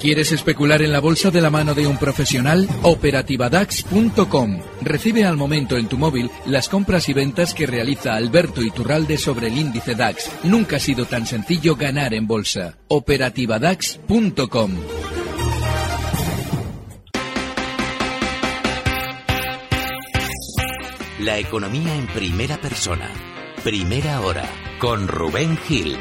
¿Quieres especular en la bolsa de la mano de un profesional? Operativadax.com. Recibe al momento en tu móvil las compras y ventas que realiza Alberto Iturralde sobre el índice DAX. Nunca ha sido tan sencillo ganar en bolsa. Operativadax.com. La economía en primera persona. Primera hora. Con Rubén Gil.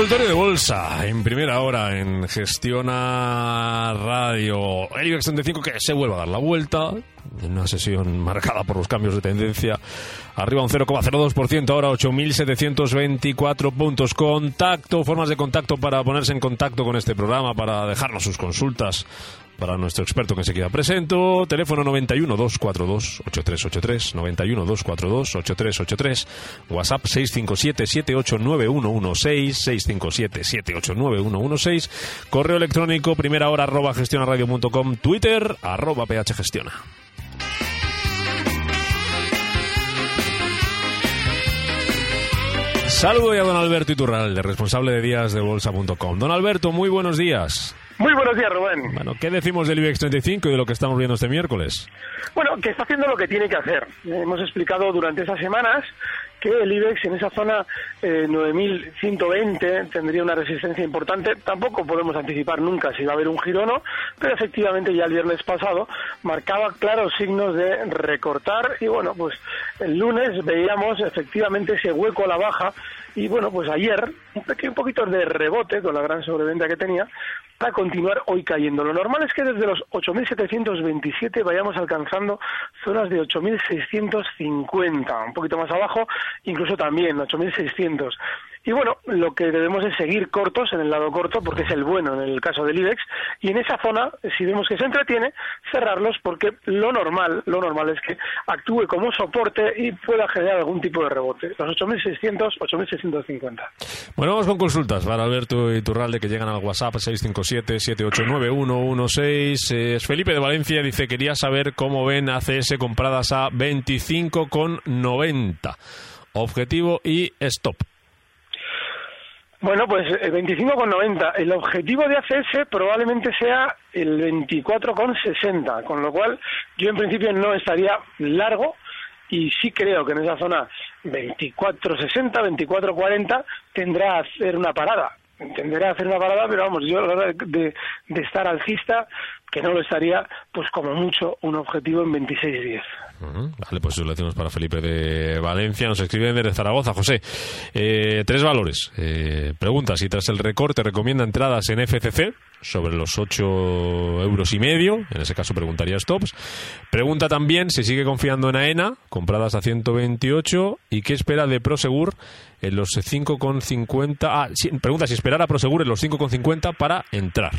Consultorio de bolsa en primera hora en Gestiona Radio. El IBEX 35 que se vuelve a dar la vuelta en una sesión marcada por los cambios de tendencia. Arriba un 0,02%, ahora 8.724 puntos. Contacto, formas de contacto para ponerse en contacto con este programa, para dejarnos sus consultas para nuestro experto que se queda presento. Teléfono 91 242 8383 91 242 8383 WhatsApp 657 789116 657 789116 Correo electrónico primera hora arroba gestionaradio.com Twitter arroba phgestiona. Saludo ya a don Alberto Iturralde, responsable de días de bolsa.com. Don Alberto, muy buenos días. Muy buenos días, Rubén. Bueno, ¿qué decimos del IBEX 35 y de lo que estamos viendo este miércoles? Bueno, que está haciendo lo que tiene que hacer. Hemos explicado durante esas semanas que el IBEX en esa zona eh, 9.120 tendría una resistencia importante. Tampoco podemos anticipar nunca si va a haber un giro o no, pero efectivamente ya el viernes pasado marcaba claros signos de recortar y bueno, pues el lunes veíamos efectivamente ese hueco a la baja y bueno, pues ayer un, pequeño, poquito de rebote con la gran sobreventa que tenía para continuar hoy cayendo. Lo normal es que desde los 8.727 vayamos alcanzando zonas de 8.650, un poquito más abajo, incluso también 8.600. Y bueno, lo que debemos es seguir cortos en el lado corto, porque es el bueno en el caso del IBEX, y en esa zona, si vemos que se entretiene, cerrarlos, porque lo normal, lo normal es que actúe como soporte y pueda generar algún tipo de rebote. Los 8.600, 8.650. Bueno, vamos con consultas para Alberto Iturralde que llegan al WhatsApp 657-789-116. Es Felipe de Valencia, dice, quería saber cómo ven ACS compradas a 25,90. Objetivo y stop. Bueno, pues el 25,90. El objetivo de ACS probablemente sea el 24,60, con lo cual yo en principio no estaría largo y sí creo que en esa zona 24,60, 24,40 tendrá a hacer una parada. Tenderá a hacer una parada, pero vamos, yo la verdad de, de estar alcista, que no lo estaría, pues como mucho un objetivo en 26,10. Uh-huh. Vale, pues eso lo decimos para Felipe de Valencia. Nos escriben desde Zaragoza, José. Eh, tres valores. Eh, pregunta si tras el recorte recomienda entradas en FCC sobre los 8 euros y medio. En ese caso preguntaría stops. Pregunta también si sigue confiando en AENA, compradas a 128. ¿Y qué espera de Prosegur en los 5,50? Ah, sí, pregunta si esperar a Prosegur en los 5,50 para entrar.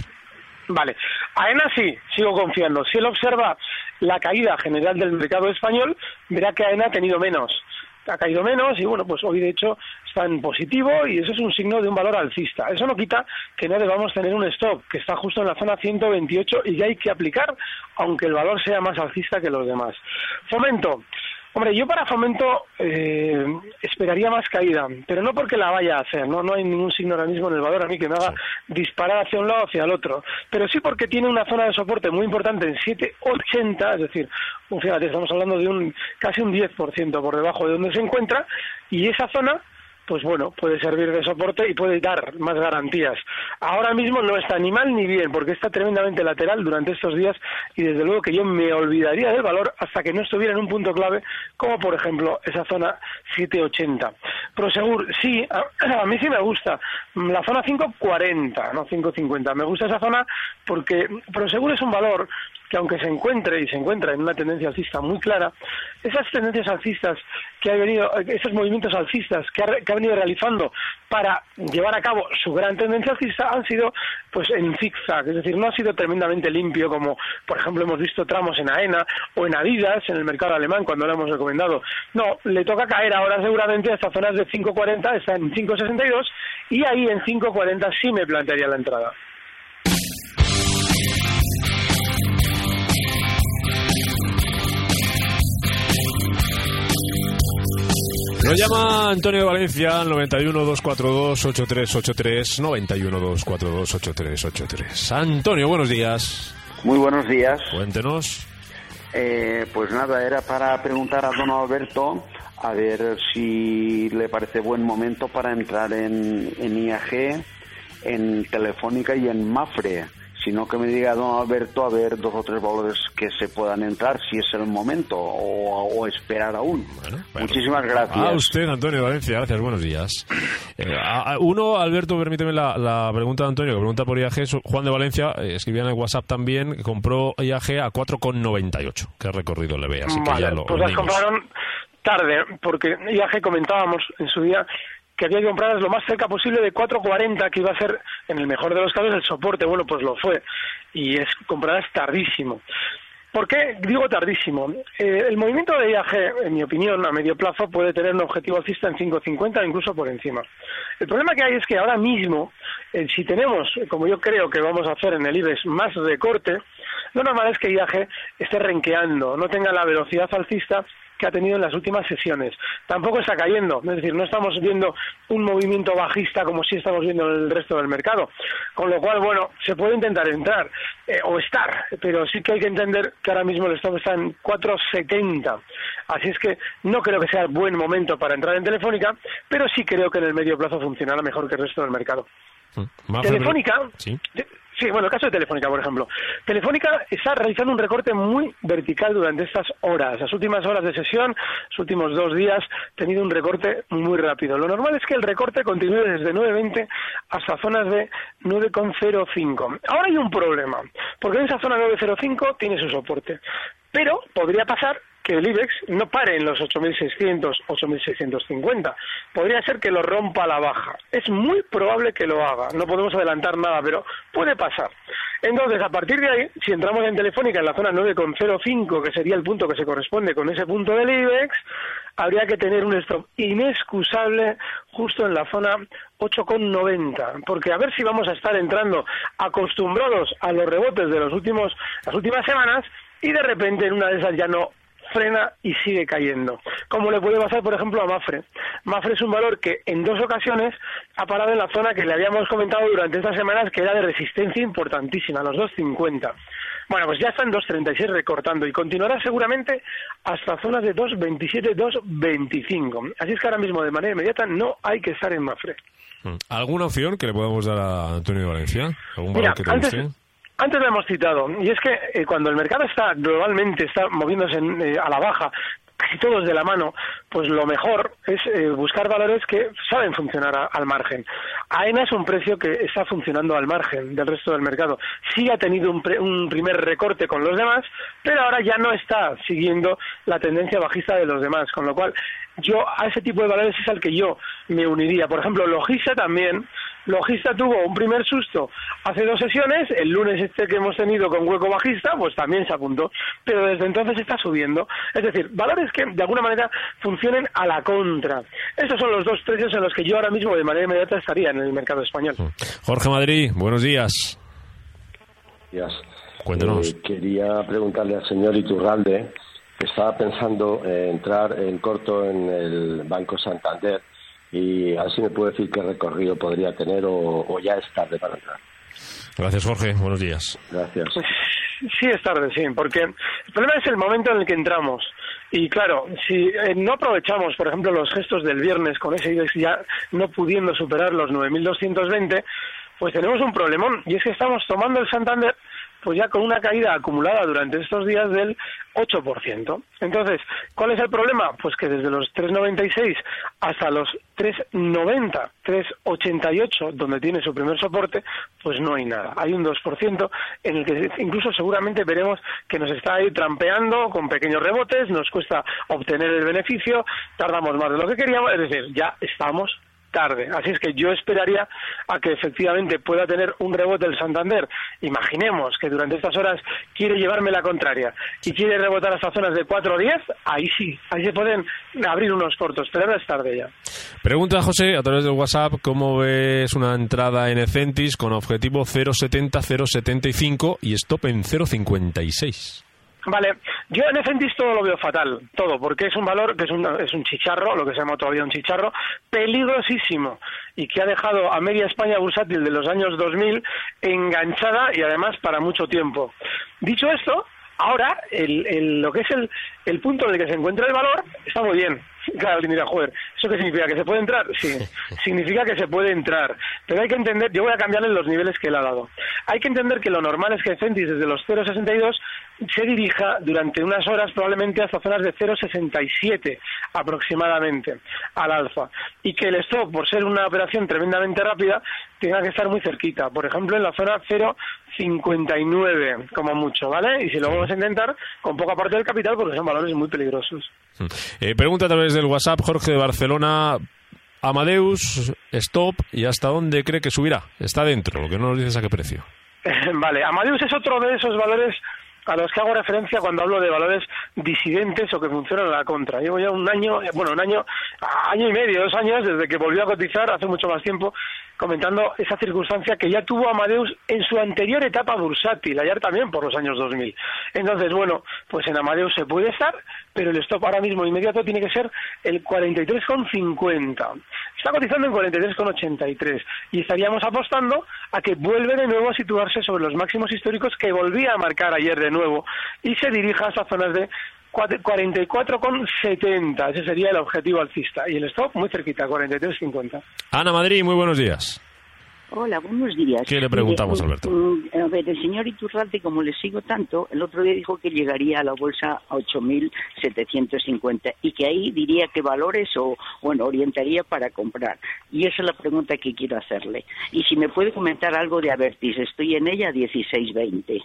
Vale. AENA sí, sigo confiando. Si él observa la caída general del mercado español, verá que AENA ha tenido menos. Ha caído menos y bueno, pues hoy de hecho está en positivo y eso es un signo de un valor alcista. Eso no quita que no debamos tener un stop que está justo en la zona 128 y ya hay que aplicar, aunque el valor sea más alcista que los demás. Fomento. Hombre, yo para Fomento eh, esperaría más caída, pero no porque la vaya a hacer, ¿no? No hay ningún signo ahora mismo en el valor a mí que me haga disparar hacia un lado o hacia el otro, pero sí porque tiene una zona de soporte muy importante en 7,80, es decir, fíjate, estamos hablando de un casi un 10% por debajo de donde se encuentra, y esa zona pues bueno, puede servir de soporte y puede dar más garantías. Ahora mismo no está ni mal ni bien, porque está tremendamente lateral durante estos días y desde luego que yo me olvidaría del valor hasta que no estuviera en un punto clave, como por ejemplo esa zona 780. Prosegur, sí, a, mí sí me gusta. La zona 540, no 550. Me gusta esa zona porque Prosegur es un valor que aunque se encuentre y se encuentra en una tendencia alcista muy clara, esas tendencias alcistas que ha venido, esos movimientos alcistas que ha, venido realizando para llevar a cabo su gran tendencia alcista han sido pues en zigzag, es decir, no ha sido tremendamente limpio como por ejemplo hemos visto tramos en AENA o en Adidas en el mercado alemán cuando lo hemos recomendado. No, le toca caer ahora seguramente a estas zonas de 5.40, está en 5.62 y ahí en 5.40 sí me plantearía la entrada. Nos llama Antonio Valencia al 91 242 8383 91 242 8383. Antonio, buenos días. Muy buenos días. Cuéntenos. Eh, pues nada, era para preguntar a don Alberto a ver si le parece buen momento para entrar en, en IAG, en Telefónica y en Mafre sino que me diga don Alberto a ver dos o tres valores que se puedan entrar, si es el momento, o, esperar aún. Muchísimas gracias. A usted, Antonio Valencia, gracias, buenos días. Eh, uno, Alberto, permíteme la, pregunta de Antonio, que pregunta por IAG. Juan de Valencia, eh, escribía en el WhatsApp también, que compró IAG a 4,98. ¿Qué recorrido le ve? Así que ya lo. Pues las compraron tarde, porque IAG comentábamos en su día que había que comprarlas lo más cerca posible de 4.40, que iba a ser, en el mejor de los casos, el soporte. Bueno, pues lo fue. Y es comprarlas tardísimo. ¿Por qué digo tardísimo? Eh, el movimiento de IAG, en mi opinión, a medio plazo puede tener un objetivo alcista en 5.50 o incluso por encima. El problema que hay es que ahora mismo, eh, si tenemos, como yo creo que vamos a hacer en el IBEX, más recorte, lo normal es que IAG esté renqueando, no tenga la velocidad alcista que ha tenido en las últimas sesiones. Tampoco está cayendo, es decir, no estamos viendo un movimiento bajista como sí estamos viendo en el resto del mercado. Con lo cual, bueno, se puede intentar entrar eh, o estar, pero sí que hay que entender que ahora mismo el stop está en 4,70. Así es que no creo que sea buen momento para entrar en Telefónica, pero sí creo que en el medio plazo funcionará mejor que el resto del mercado. Mm. Telefónica, ¿Sí? Sí, bueno, el caso de Telefónica, por ejemplo. Telefónica está realizando un recorte muy vertical durante estas horas. Las últimas horas de sesión, los últimos dos días, ha tenido un recorte muy rápido. Lo normal es que el recorte continúe desde 9.20 hasta zonas de 9.05. Ahora hay un problema, porque en esa zona 9.05 tiene su soporte. Pero podría pasar que el IBEX no pare en los 8.600, 8.650. Podría ser que lo rompa a la baja. Es muy probable que lo haga. No podemos adelantar nada, pero puede pasar. Entonces, a partir de ahí, si entramos en Telefónica en la zona 9,05, que sería el punto que se corresponde con ese punto del IBEX, habría que tener un stop inexcusable justo en la zona 8,90, porque a ver si vamos a estar entrando acostumbrados a los rebotes de los últimos, las últimas semanas y de repente en una de esas ya no frena y sigue cayendo. Como le puede pasar, por ejemplo, a Mafre. Mafre es un valor que en dos ocasiones ha parado en la zona que le habíamos comentado durante estas semanas que era de resistencia importantísima, los 2.50. Bueno, pues ya está en 2.36 recortando y continuará seguramente hasta zonas de 2.27, 2.25. Así es que ahora mismo de manera inmediata no hay que estar en Mafre. Mm. ¿Alguna opción que le podamos dar a Antonio Valencia? ¿Algún valor que te antes, antes lo hemos citado, y es que eh, cuando el mercado está globalmente está moviéndose eh, a la baja, casi todos de la mano, pues lo mejor es eh, buscar valores que saben funcionar al margen. AENA es un precio que está funcionando al margen del resto del mercado. Sí ha tenido un, un, primer recorte con los demás, pero ahora ya no está siguiendo la tendencia bajista de los demás, con lo cual yo a ese tipo de valores es al que yo me uniría. Por ejemplo, Logista también Logista tuvo un primer susto hace dos sesiones, el lunes este que hemos tenido con hueco bajista, pues también se apuntó, pero desde entonces está subiendo. Es decir, valores que de alguna manera funcionen a la contra. Esos son los dos precios en los que yo ahora mismo de manera inmediata estaría en el mercado español. Jorge Madrid, buenos días. Días. Cuéntanos. Eh, quería preguntarle al señor Iturralde que estaba pensando entrar en corto en el Banco Santander y así me puede decir qué recorrido podría tener o, ya es tarde para entrar. Gracias, Jorge. Buenos días. Gracias. Sí, es tarde, sí, porque el problema es el momento en el que entramos. Y claro, si eh, no aprovechamos, por ejemplo, los gestos del viernes con ese IBEX ya no pudiendo superar los 9.220, pues tenemos un problemón. Y es que estamos tomando el Santander pues ya con una caída acumulada durante estos días del 8%. Entonces, ¿cuál es el problema? Pues que desde los 3,96 hasta los 3,90, 3,88, donde tiene su primer soporte, pues no hay nada. Hay un 2% en el que incluso seguramente veremos que nos está ahí trampeando con pequeños rebotes, nos cuesta obtener el beneficio, tardamos más de lo que queríamos, es decir, ya estamos tarde. Así es que yo esperaría a que efectivamente pueda tener un rebote el Santander. Imaginemos que durante estas horas quiere llevarme la contraria y quiere rebotar hasta zonas de 4 o 10, ahí sí, ahí se pueden abrir unos cortos, pero ahora es tarde ya. Pregunta José a través del WhatsApp, ¿cómo ves una entrada en Ecentis con objetivo 0,70, 0,75 y stop en 0,56? Vale, yo en Ecentis todo lo veo fatal, todo, porque es un valor que es un, es un chicharro, lo que se llama todavía un chicharro, peligrosísimo y que ha dejado a media España bursátil de los años 2000 enganchada y además para mucho tiempo. Dicho esto, ahora el, el, lo que es el, el punto en el que se encuentra el valor está muy bien, Claro, mira, joder, ¿eso qué significa? ¿Que se puede entrar? Sí, significa que se puede entrar. Pero hay que entender, yo voy a cambiarle los niveles que le ha dado. Hay que entender que lo normal es que Centis desde los 0,62 se dirija durante unas horas probablemente hasta zonas de 0,67 aproximadamente al alfa. Y que el stop, por ser una operación tremendamente rápida, tenga que estar muy cerquita. Por ejemplo, en la zona 0,59 como mucho, ¿vale? Y si lo vamos a intentar con poca parte del capital porque son valores muy peligrosos. Eh, pregunta a del WhatsApp Jorge de Barcelona. Amadeus, stop, ¿y hasta dónde cree que subirá? Está dentro, lo que no nos dices a qué precio. vale, Amadeus es otro de esos valores a los que hago referencia cuando hablo de valores disidentes o que funcionan a la contra. Llevo ya un año, bueno, un año, año y medio, dos años, desde que volvió a cotizar, hace mucho más tiempo, comentando esa circunstancia que ya tuvo Amadeus en su anterior etapa bursátil, ayer también por los años 2000. Entonces, bueno, pues en Amadeus se puede estar, pero el stop ahora mismo inmediato tiene que ser el 43,50. Está cotizando en 43,83 y estaríamos apostando a que vuelve de nuevo a situarse sobre los máximos históricos que volvía a marcar ayer de nuevo y se dirija hasta zonas de 44,70. Ese sería el objetivo alcista. Y el stop muy cerquita, 43,50. Ana Madrid, muy buenos días. Hola, buenos días. ¿Qué le preguntamos, Eh, Alberto? mm, A ver, el señor Iturralde, como le sigo tanto, el otro día dijo que llegaría a la bolsa a 8.750 y que ahí diría qué valores o, bueno, orientaría para comprar. Y esa es la pregunta que quiero hacerle. Y si me puede comentar algo de Avertis, estoy en ella a 16.20.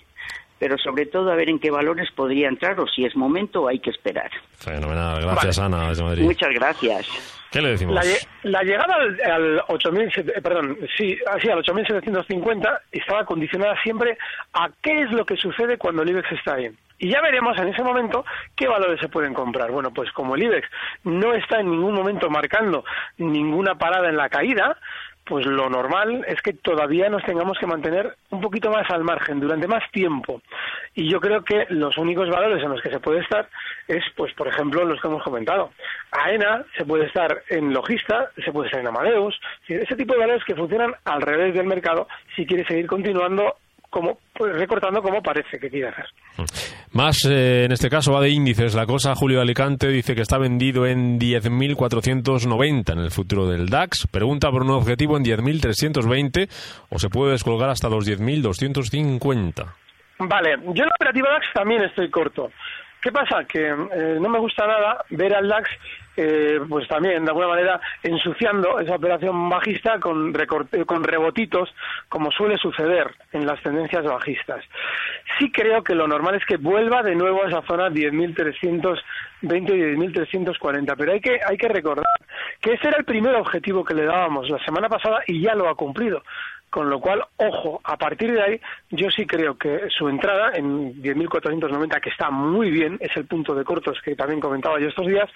Pero sobre todo a ver en qué valores podría entrar o si es momento o hay que esperar. Fenomenal, gracias Ana desde Madrid. Muchas gracias. ¿Qué le decimos? La, lle- la llegada al, al 8.000, eh, perdón, sí, así al 8.750 estaba condicionada siempre a qué es lo que sucede cuando el IBEX está bien. Y ya veremos en ese momento qué valores se pueden comprar. Bueno, pues como el IBEX no está en ningún momento marcando ninguna parada en la caída, pues lo normal es que todavía nos tengamos que mantener un poquito más al margen durante más tiempo. Y yo creo que los únicos valores en los que se puede estar es, pues, por ejemplo, los que hemos comentado. AENA se puede estar en Logista, se puede estar en Amadeus, ese tipo de valores que funcionan al revés del mercado si quiere seguir continuando como pues, recortando como parece que quiere hacer. Más, eh, en este caso, va de índices. La cosa, Julio Alicante dice que está vendido en 10.490 en el futuro del DAX. Pregunta por un objetivo en 10.320 o se puede descolgar hasta los 10.250. Vale, yo en la operativa DAX también estoy corto. ¿Qué pasa? Que eh, no me gusta nada ver al DAX, eh, pues también, de alguna manera, ensuciando esa operación bajista con, recorte- con rebotitos, como suele suceder en las tendencias bajistas. Sí creo que lo normal es que vuelva de nuevo a esa zona 10.320 y 10.340, pero hay que, hay que recordar que ese era el primer objetivo que le dábamos la semana pasada y ya lo ha cumplido. Con lo cual, ojo, a partir de ahí, yo sí creo que su entrada en 10.490, que está muy bien, es el punto de cortos que también comentaba yo estos días,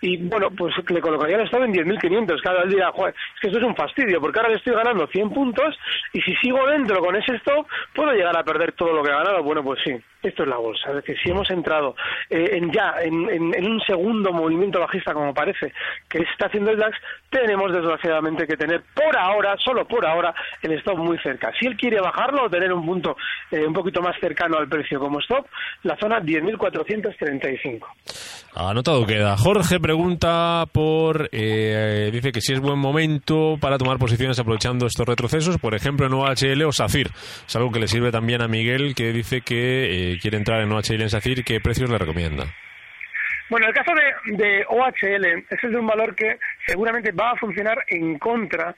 y bueno, pues le colocaría el estado en 10.500. Cada dirá, joder, es que esto es un fastidio, porque ahora le estoy ganando 100 puntos, y si sigo dentro con ese stop, puedo llegar a perder todo lo que he ganado. Bueno, pues sí, esto es la bolsa. Es decir, si hemos entrado eh, en ya en, en- en un segundo movimiento bajista, como parece que está haciendo el DAX, tenemos desgraciadamente que tener por ahora, solo por ahora, el stop muy cerca. Si él quiere bajarlo o tener un punto eh, un poquito más cercano al precio como stop, la zona 10.435. Anotado queda. Jorge pregunta por, eh, dice que si es buen momento para tomar posiciones aprovechando estos retrocesos, por ejemplo en OHL o SACIR. Es algo que le sirve también a Miguel que dice que eh, quiere entrar en OHL en SACIR. ¿Qué precios le recomienda? Bueno, el caso de, de OHL es el de un valor que seguramente va a funcionar en contra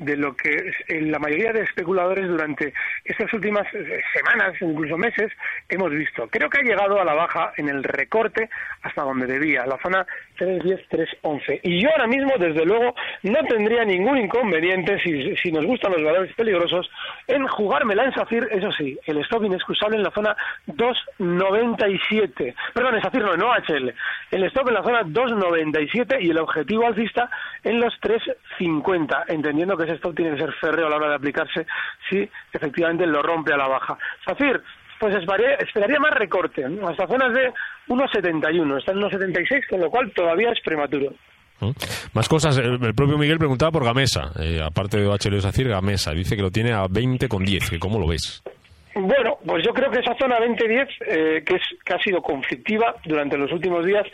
de lo que la mayoría de especuladores durante estas últimas eh, semanas, incluso meses, hemos visto. Creo que ha llegado a la baja en el recorte hasta donde debía, la zona 310-311. Y yo ahora mismo, desde luego, no tendría ningún inconveniente, si, si nos gustan los valores peligrosos, en jugármela en SACIR, eso sí, el stop inexcusable en la zona 297. Perdón, en SACIR no, en OHL. El stop en la zona 297 y el objetivo alcista en los 350, entendiendo que esto tiene que ser férreo a la hora de aplicarse si efectivamente lo rompe a la baja. SACIR, pues esperaría, más recorte, hasta zonas de 1,71, está en 1,76, con lo cual todavía es prematuro. ¿Mm? Más cosas, el propio Miguel preguntaba por Gamesa, eh, aparte de OHL SACIR, Gamesa, dice que lo tiene a 20,10, ¿cómo lo ves? Bueno, pues yo creo que esa zona 2010, eh, que, es, que ha sido conflictiva durante los últimos días,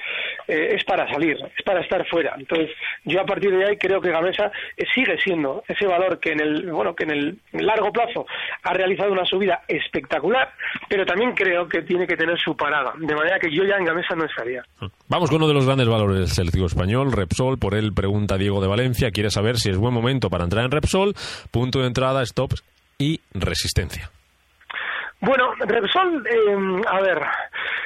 eh, es para salir, es para estar fuera. Entonces, yo a partir de ahí creo que Gamesa eh, sigue siendo ese valor que en el bueno que en el largo plazo ha realizado una subida espectacular, pero también creo que tiene que tener su parada, de manera que yo ya en Gamesa no estaría. Vamos con uno de los grandes valores del selectivo español, Repsol. Por él pregunta Diego de Valencia, quiere saber si es buen momento para entrar en Repsol, punto de entrada, stops y resistencia. Bueno, Repsol, eh, a ver,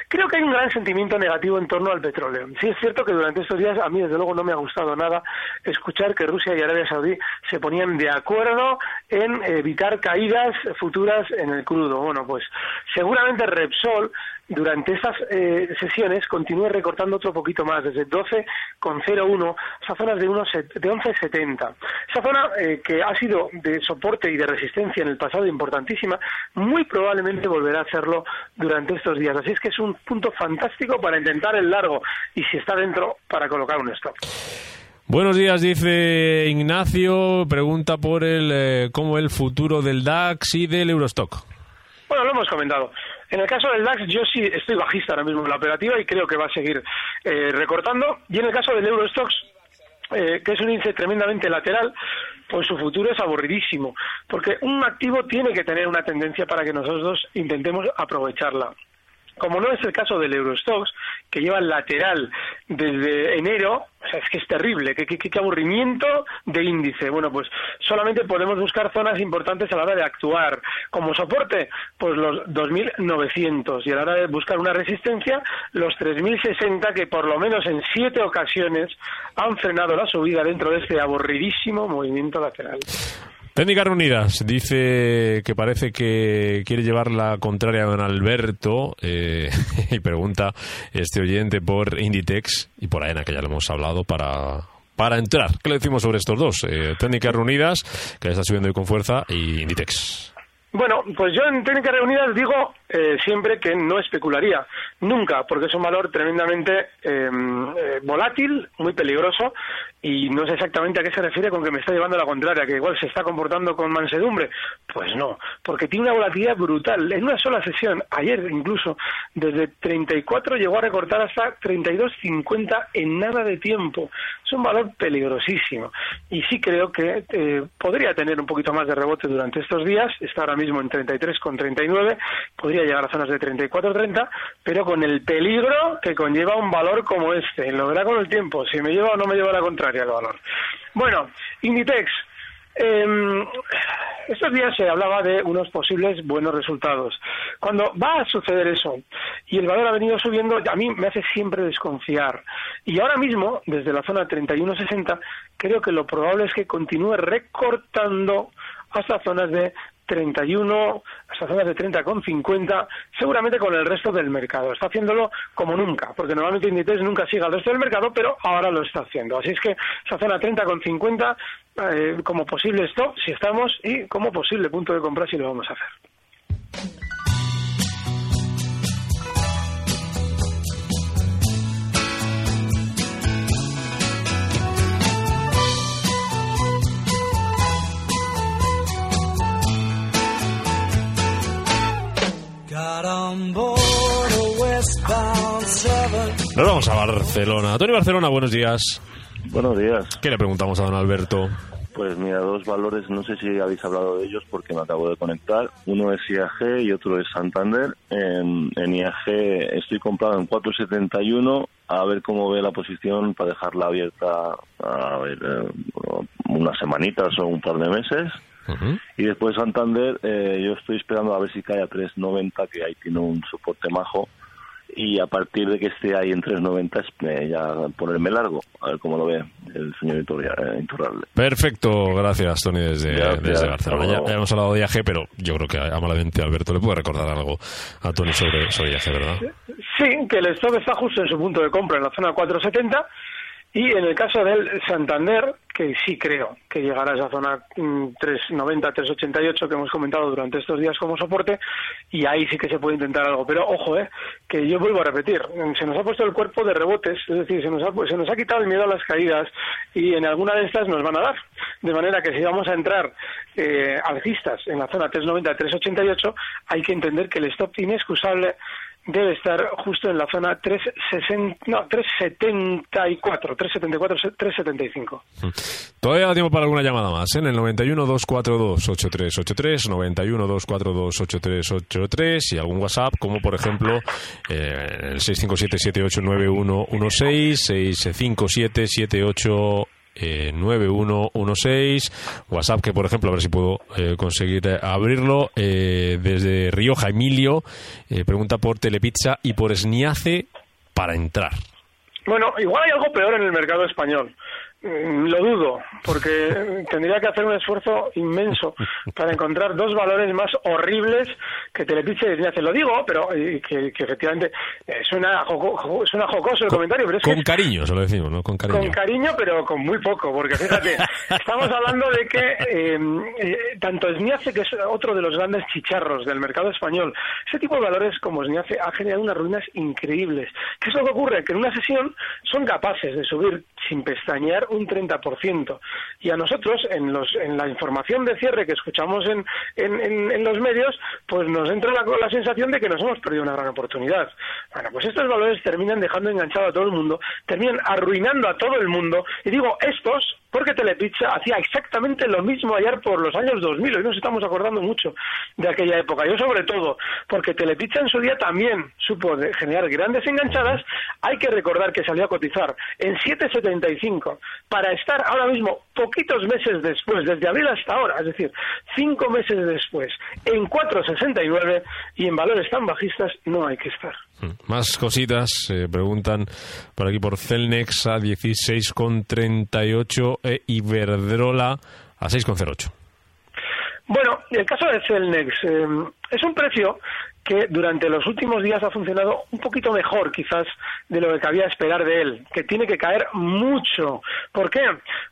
creo que hay un gran sentimiento negativo en torno al petróleo. Sí es cierto que durante estos días a mí desde luego no me ha gustado nada escuchar que Rusia y Arabia Saudí se ponían de acuerdo en evitar caídas futuras en el crudo. Bueno, pues seguramente Repsol durante estas eh, sesiones continúe recortando otro poquito más, desde 12,01 a zonas de, unos, de 11,70. Esa zona eh, que ha sido de soporte y de resistencia en el pasado importantísima, muy probablemente volverá a hacerlo durante estos días. Así es que es un punto fantástico para intentar el largo y si está dentro, para colocar un stop. Buenos días, dice Ignacio. Pregunta por el eh, cómo el futuro del DAX y del Eurostock. Bueno, lo hemos comentado. En el caso del DAX, yo sí estoy bajista ahora mismo en la operativa y creo que va a seguir eh, recortando. Y en el caso del Eurostox, eh, que es un índice tremendamente lateral, pues su futuro es aburridísimo, porque un activo tiene que tener una tendencia para que nosotros intentemos aprovecharla. Como no es el caso del Eurostox, que lleva lateral desde enero, o sea, es que es terrible, qué, qué, aburrimiento de índice. Bueno, pues solamente podemos buscar zonas importantes a la hora de actuar. Como soporte, pues los 2.900 y a la hora de buscar una resistencia, los 3.060 que por lo menos en siete ocasiones han frenado la subida dentro de este aburridísimo movimiento lateral. Técnicas Reunidas dice que parece que quiere llevar la contraria a don Alberto eh, y pregunta este oyente por Inditex y por AENA, que ya lo hemos hablado, para, para entrar. ¿Qué le decimos sobre estos dos? Eh, técnicas Reunidas, que está subiendo hoy con fuerza, y Inditex. Bueno, pues yo en técnicas reunidas digo eh, siempre que no especularía, nunca, porque es un valor tremendamente em, eh, volátil, muy peligroso, y no sé exactamente a qué se refiere con que me está llevando a la contraria, que igual se está comportando con mansedumbre. Pues no, porque tiene una volatilidad brutal. En una sola sesión, ayer incluso, desde 34 llegó a recortar hasta 32.50 en nada de tiempo. Es un valor peligrosísimo. Y sí creo que eh, podría tener un poquito más de rebote durante estos días. Está ahora mismo en 33,39. Podría llegar a zonas de 34-30, pero con el peligro que conlleva un valor como este. Lo verá con el tiempo, si me lleva o no me lleva la contraria el valor. Bueno, Inditex. Eh, estos días se hablaba de unos posibles buenos resultados. Cuando va a suceder eso y el valor ha venido subiendo, a mí me hace siempre desconfiar. Y ahora mismo, desde la zona 31.60, creo que lo probable es que continúe recortando hasta zonas de 31, hasta zonas de 30,50, seguramente con el resto del mercado. Está haciéndolo como nunca, porque normalmente Inditex nunca sigue al resto del mercado, pero ahora lo está haciendo. Así es que esa zona 30,50 eh, como posible stop si estamos y como posible punto de compra si lo vamos a hacer. Barcelona. Tony Barcelona, buenos días. Buenos días. ¿Qué le preguntamos a don Alberto? Pues mira, dos valores, no sé si habéis hablado de ellos porque me acabo de conectar. Uno es IAG y otro es Santander. En, IAG estoy comprado en 471, a ver cómo ve la posición para dejarla abierta a ver, eh, unas semanitas o un par de meses. Y después Santander, eh, yo estoy esperando a ver si cae a 390, que ahí tiene un soporte majo y a partir de que esté ahí en 3.90 eh, ya ponerme largo, a ver cómo lo ve el señor eh, Iturralde. Perfecto, gracias Tony desde, Barcelona. Ya, hemos hablado de IAG, pero yo creo que amalamente Alberto le puede recordar algo a Tony sobre, sobre IAG, ¿verdad? Sí, que el stock está justo en su punto de compra, en la zona 470 y en el caso del Santander, que sí creo que llegará a esa zona 390, mm, 388 que hemos comentado durante estos días como soporte, y ahí sí que se puede intentar algo. Pero ojo, eh, que yo vuelvo a repetir, se nos ha puesto el cuerpo de rebotes, es decir, se nos ha, se nos ha quitado el miedo a las caídas y en alguna de estas nos van a dar. De manera que si vamos a entrar eh, alcistas en la zona 390, 388, hay que entender que el stop inexcusable debe estar justo en la zona 360, no, 374, 374, 375. Todavía da tiempo para alguna llamada más, ¿eh? en el 91 242 8383, 91 242 8383 y algún WhatsApp, como por ejemplo eh, el 657 789116, 657 78 eh, 9116, WhatsApp que por ejemplo, a ver si puedo eh, conseguir eh, abrirlo, eh, desde Rioja Emilio, pregunta por Telepizza y por Sniace para entrar. Bueno, igual hay algo peor en el mercado español. Mm, lo dudo, porque tendría que hacer un esfuerzo inmenso para encontrar dos valores más horribles que Telepizza y Disney. Lo digo, pero que, efectivamente eh, suena, suena jocoso el comentario. Pero es con cariño, se lo decimos, ¿no? Con cariño. Con cariño, pero con muy poco, porque fíjate, estamos hablando de que em, eh, tanto Sniace, que es otro de los grandes chicharros del mercado español, ese tipo de valores como Sniace ha generado unas ruinas increíbles. ¿Qué es lo que ocurre? Que en una sesión son capaces de subir sin pestañear un 30%. Y a nosotros, en, los, en la información de cierre que escuchamos en, en, los medios, pues nos entra la, la, sensación de que nos hemos perdido una gran oportunidad. Bueno, pues estos valores terminan dejando enganchado a todo el mundo, terminan arruinando a todo el mundo. Y digo, estos, porque Telepizza hacía exactamente lo mismo ayer por los años 2000, hoy nos estamos acordando mucho de aquella época. Yo sobre todo, porque Telepizza en su día también supo generar grandes enganchadas, hay que recordar que salió a cotizar en 7,75 para estar ahora mismo, poquitos meses después, desde abril hasta ahora, es decir, cinco meses después, en 4,69 y en valores tan bajistas no hay que estar. Mm. Más cositas, eh, preguntan por aquí por Celnex a 16,38 e Iberdrola a 6,08. Bueno, el caso de Celnex eh, es un precio que durante los últimos días ha funcionado un poquito mejor quizás de lo que cabía esperar de él, que tiene que caer mucho. ¿Por qué?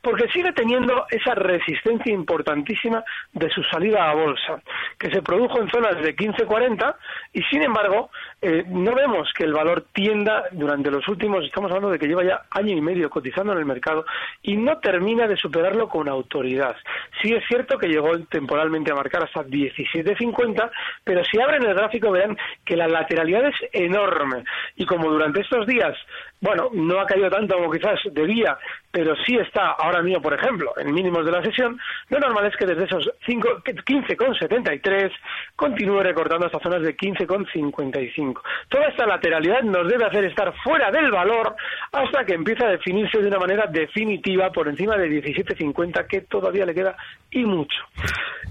Porque sigue teniendo esa resistencia importantísima de su salida a bolsa, que se produjo en zonas de 15-40 y sin embargo eh, no vemos que el valor tienda durante los últimos, estamos hablando de que lleva ya año y medio cotizando en el mercado y no termina de superarlo con autoridad. Sí es cierto que llegó temporalmente a marcar hasta 17.50, pero si abren el gráfico vean que la lateralidad es enorme. Y como durante estos días, bueno, no ha caído tanto como quizás debía, pero sí está ahora mismo, por ejemplo, en mínimos de la sesión, lo normal es que desde esos 15,73 continúe recortando hasta zonas de 15,55. Toda esta lateralidad nos debe hacer estar fuera del valor hasta que empiece a definirse de una manera definitiva por encima de 17,50 que todavía le queda y mucho.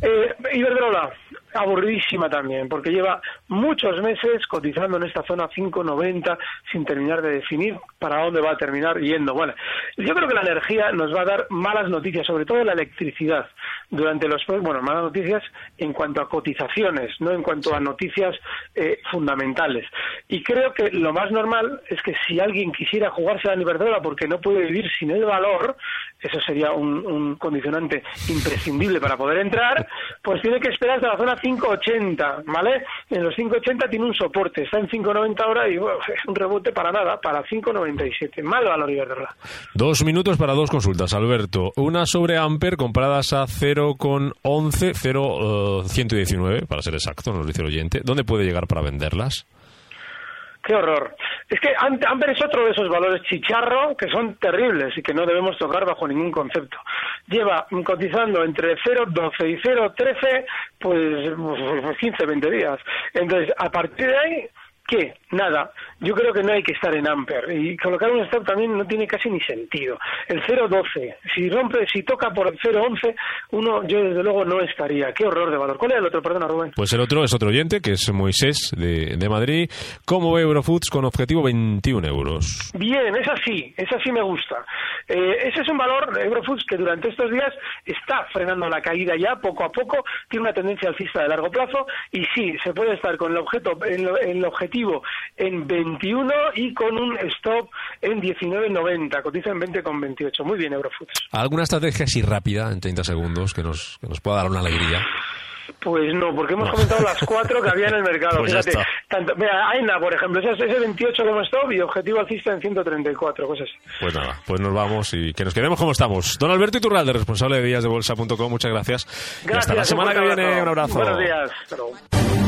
Eh, Iberdrola, aburridísima también, porque lleva muchos meses cotizando en esta zona 5.90 sin terminar de definir para dónde va a terminar yendo. Bueno, yo creo que la energía nos va a dar malas noticias, sobre todo la electricidad, durante los bueno, malas noticias en cuanto a cotizaciones, no en cuanto a noticias eh, fundamentales. Y creo que lo más normal es que si alguien quisiera jugarse la Iberdrola porque no puede vivir sin el valor, eso sería un, condicionante imprescindible para poder entrar, pues tiene que esperar hasta la zona 5.80, ¿vale? En los 5.80 tiene un soporte, está en 5.90 ahora y es un rebote para nada, para 5.97. Mal valor Iberdrola. Dos minutos para dos consultas, Alberto. Una sobre Amper compradas a 0,11, 0,119, para ser exacto, nos dice el oyente. ¿Dónde puede llegar para venderlas? Qué horror. Es que Amper es otro de esos valores chicharro que son terribles y que no debemos tocar bajo ningún concepto. Lleva cotizando entre 0,12 y 0,13 pues 15, pues, 20 días. Entonces, a partir de ahí ¿Qué? Nada. Yo creo que no hay que estar en Amper. Y colocar un stop también no tiene casi ni sentido. El 0.12, si rompe, si toca por el 0.11, uno, yo desde luego no estaría. Qué horror de valor. ¿Cuál es el otro? Perdona, Rubén. Pues el otro es otro oyente, que es Moisés de, de Madrid. ¿Cómo ve Eurofoods con objetivo 21 euros? Bien, es así. Es así me gusta. Eh, ese es un valor, Eurofoods, que durante estos días está frenando la caída ya poco a poco. Tiene una tendencia alcista de largo plazo. Y sí, se puede estar con el, objeto, el objetivo en 21 y con un stop en 19.90. Cotiza en 20,28. Muy bien, Eurofoods. ¿Alguna estrategia así rápida, en 30 segundos, que nos, que nos pueda dar una alegría? Pues no, porque hemos comentado las cuatro que había en el mercado. Pues Fíjate, tanto, mira, AINA, por ejemplo, ese, ese 28 como stop y objetivo alcista en 134, cosas Pues nada, pues nos vamos y que nos quedemos como estamos. Don Alberto Iturralde, responsable de díasdebolsa.com, muchas gracias. gracias. hasta la semana que viene, un abrazo. Buenos días.